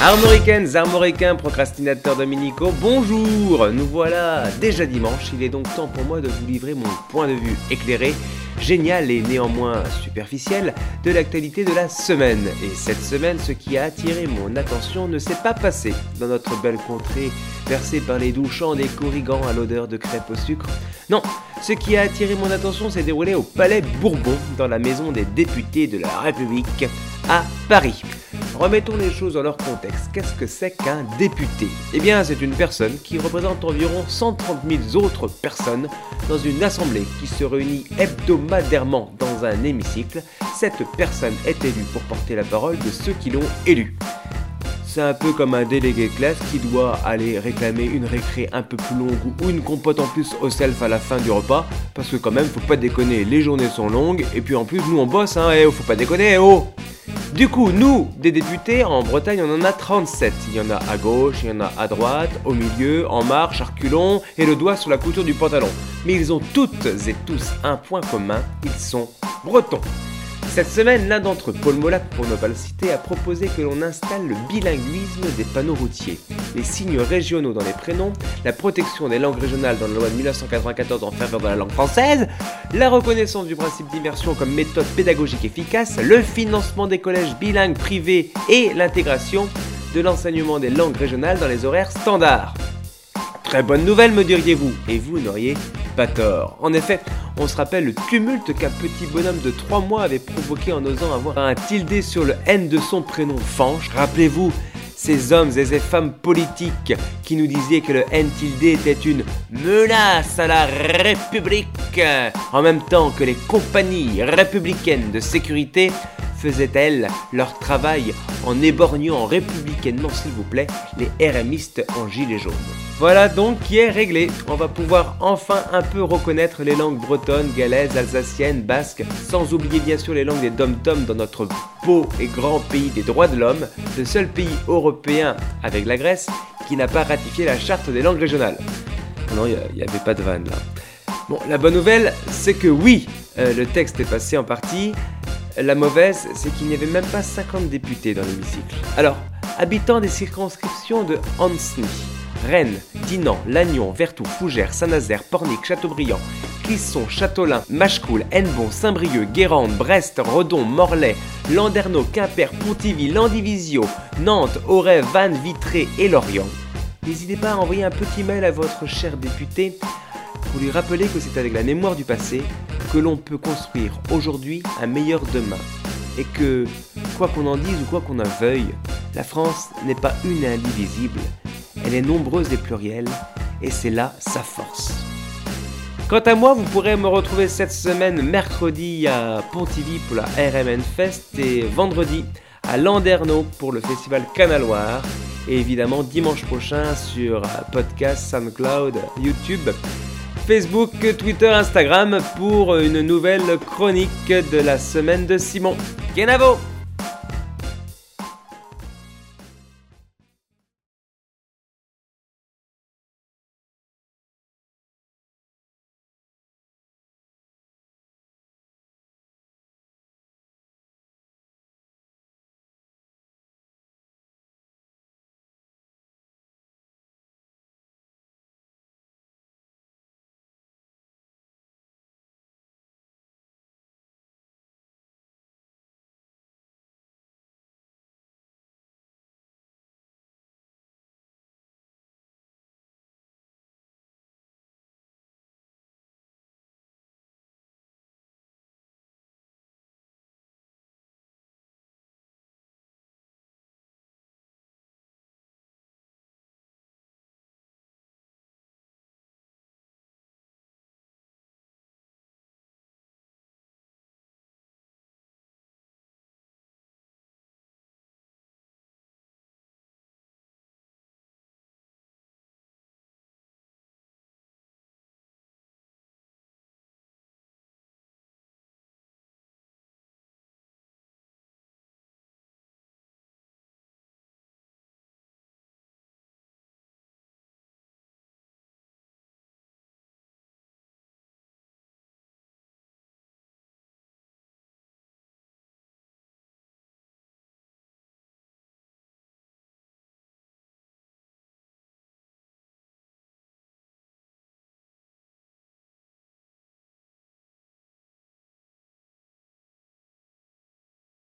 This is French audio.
Armoricaines, armoricains, procrastinateurs dominicaux, bonjour Nous voilà déjà dimanche, il est donc temps pour moi de vous livrer mon point de vue éclairé, génial et néanmoins superficiel de l'actualité de la semaine. Et cette semaine, ce qui a attiré mon attention ne s'est pas passé dans notre belle contrée, versée par les doux des corrigans à l'odeur de crêpes au sucre. Non, ce qui a attiré mon attention s'est déroulé au Palais Bourbon, dans la maison des députés de la République, à Paris. Remettons les choses dans leur contexte. Qu'est-ce que c'est qu'un député? Eh bien, c'est une personne qui représente environ 130 000 autres personnes dans une assemblée qui se réunit hebdomadairement dans un hémicycle. Cette personne est élue pour porter la parole de ceux qui l'ont élu. C'est un peu comme un délégué classe qui doit aller réclamer une récré un peu plus longue ou une compote en plus au self à la fin du repas. Parce que quand même, faut pas déconner, les journées sont longues. Et puis en plus, nous on bosse, hein, et oh, faut pas déconner, eh oh du coup, nous, des députés, en Bretagne, on en a 37. Il y en a à gauche, il y en a à droite, au milieu, en marche, reculons et le doigt sur la couture du pantalon. Mais ils ont toutes et tous un point commun, ils sont bretons. Cette semaine, l'un d'entre eux, Paul Molac pour ne pas le citer, a proposé que l'on installe le bilinguisme des panneaux routiers, les signes régionaux dans les prénoms, la protection des langues régionales dans la loi de 1994 en faveur de la langue française, la reconnaissance du principe d'immersion comme méthode pédagogique efficace, le financement des collèges bilingues privés et l'intégration de l'enseignement des langues régionales dans les horaires standards. Très bonne nouvelle, me diriez-vous, et vous n'auriez pas tort. En effet, on se rappelle le tumulte qu'un petit bonhomme de 3 mois avait provoqué en osant avoir un tilde sur le N de son prénom Fanche. Rappelez-vous, ces hommes et ces femmes politiques qui nous disaient que le N tilde était une menace à la République, en même temps que les compagnies républicaines de sécurité faisaient-elles leur travail en éborgnant républicainement, s'il vous plaît, les RMistes en gilet jaune? Voilà donc qui est réglé. On va pouvoir enfin un peu reconnaître les langues bretonnes, galaises, alsaciennes, basques, sans oublier bien sûr les langues des dom-toms dans notre beau et grand pays des droits de l'homme, le seul pays européen avec la Grèce qui n'a pas ratifié la charte des langues régionales. Non, il n'y avait pas de vanne là. Bon, la bonne nouvelle, c'est que oui, euh, le texte est passé en partie, la mauvaise, c'est qu'il n'y avait même pas 50 députés dans l'hémicycle. Alors, habitants des circonscriptions de Hansny, Rennes, Dinan, Lannion, Vertou, Fougères, Saint-Nazaire, Pornic, Châteaubriand, Clisson, Châteaulin, Machecoul, Hennebon, Saint-Brieuc, Guérande, Brest, Redon, Morlaix, Landerneau, Quimper, Pontivy, Landivisio, Nantes, Auray, Vannes, Vitré et Lorient. N'hésitez pas à envoyer un petit mail à votre cher député pour lui rappeler que c'est avec la mémoire du passé que l'on peut construire aujourd'hui un meilleur demain. Et que, quoi qu'on en dise ou quoi qu'on en veuille, la France n'est pas une et indivisible, elle est nombreuse et plurielle, et c'est là sa force. Quant à moi, vous pourrez me retrouver cette semaine mercredi à Pontivy pour la RMN Fest et vendredi à Landerneau pour le festival Canaloir et évidemment dimanche prochain sur podcast, SoundCloud, YouTube Facebook, Twitter, Instagram pour une nouvelle chronique de la semaine de Simon. Kenavo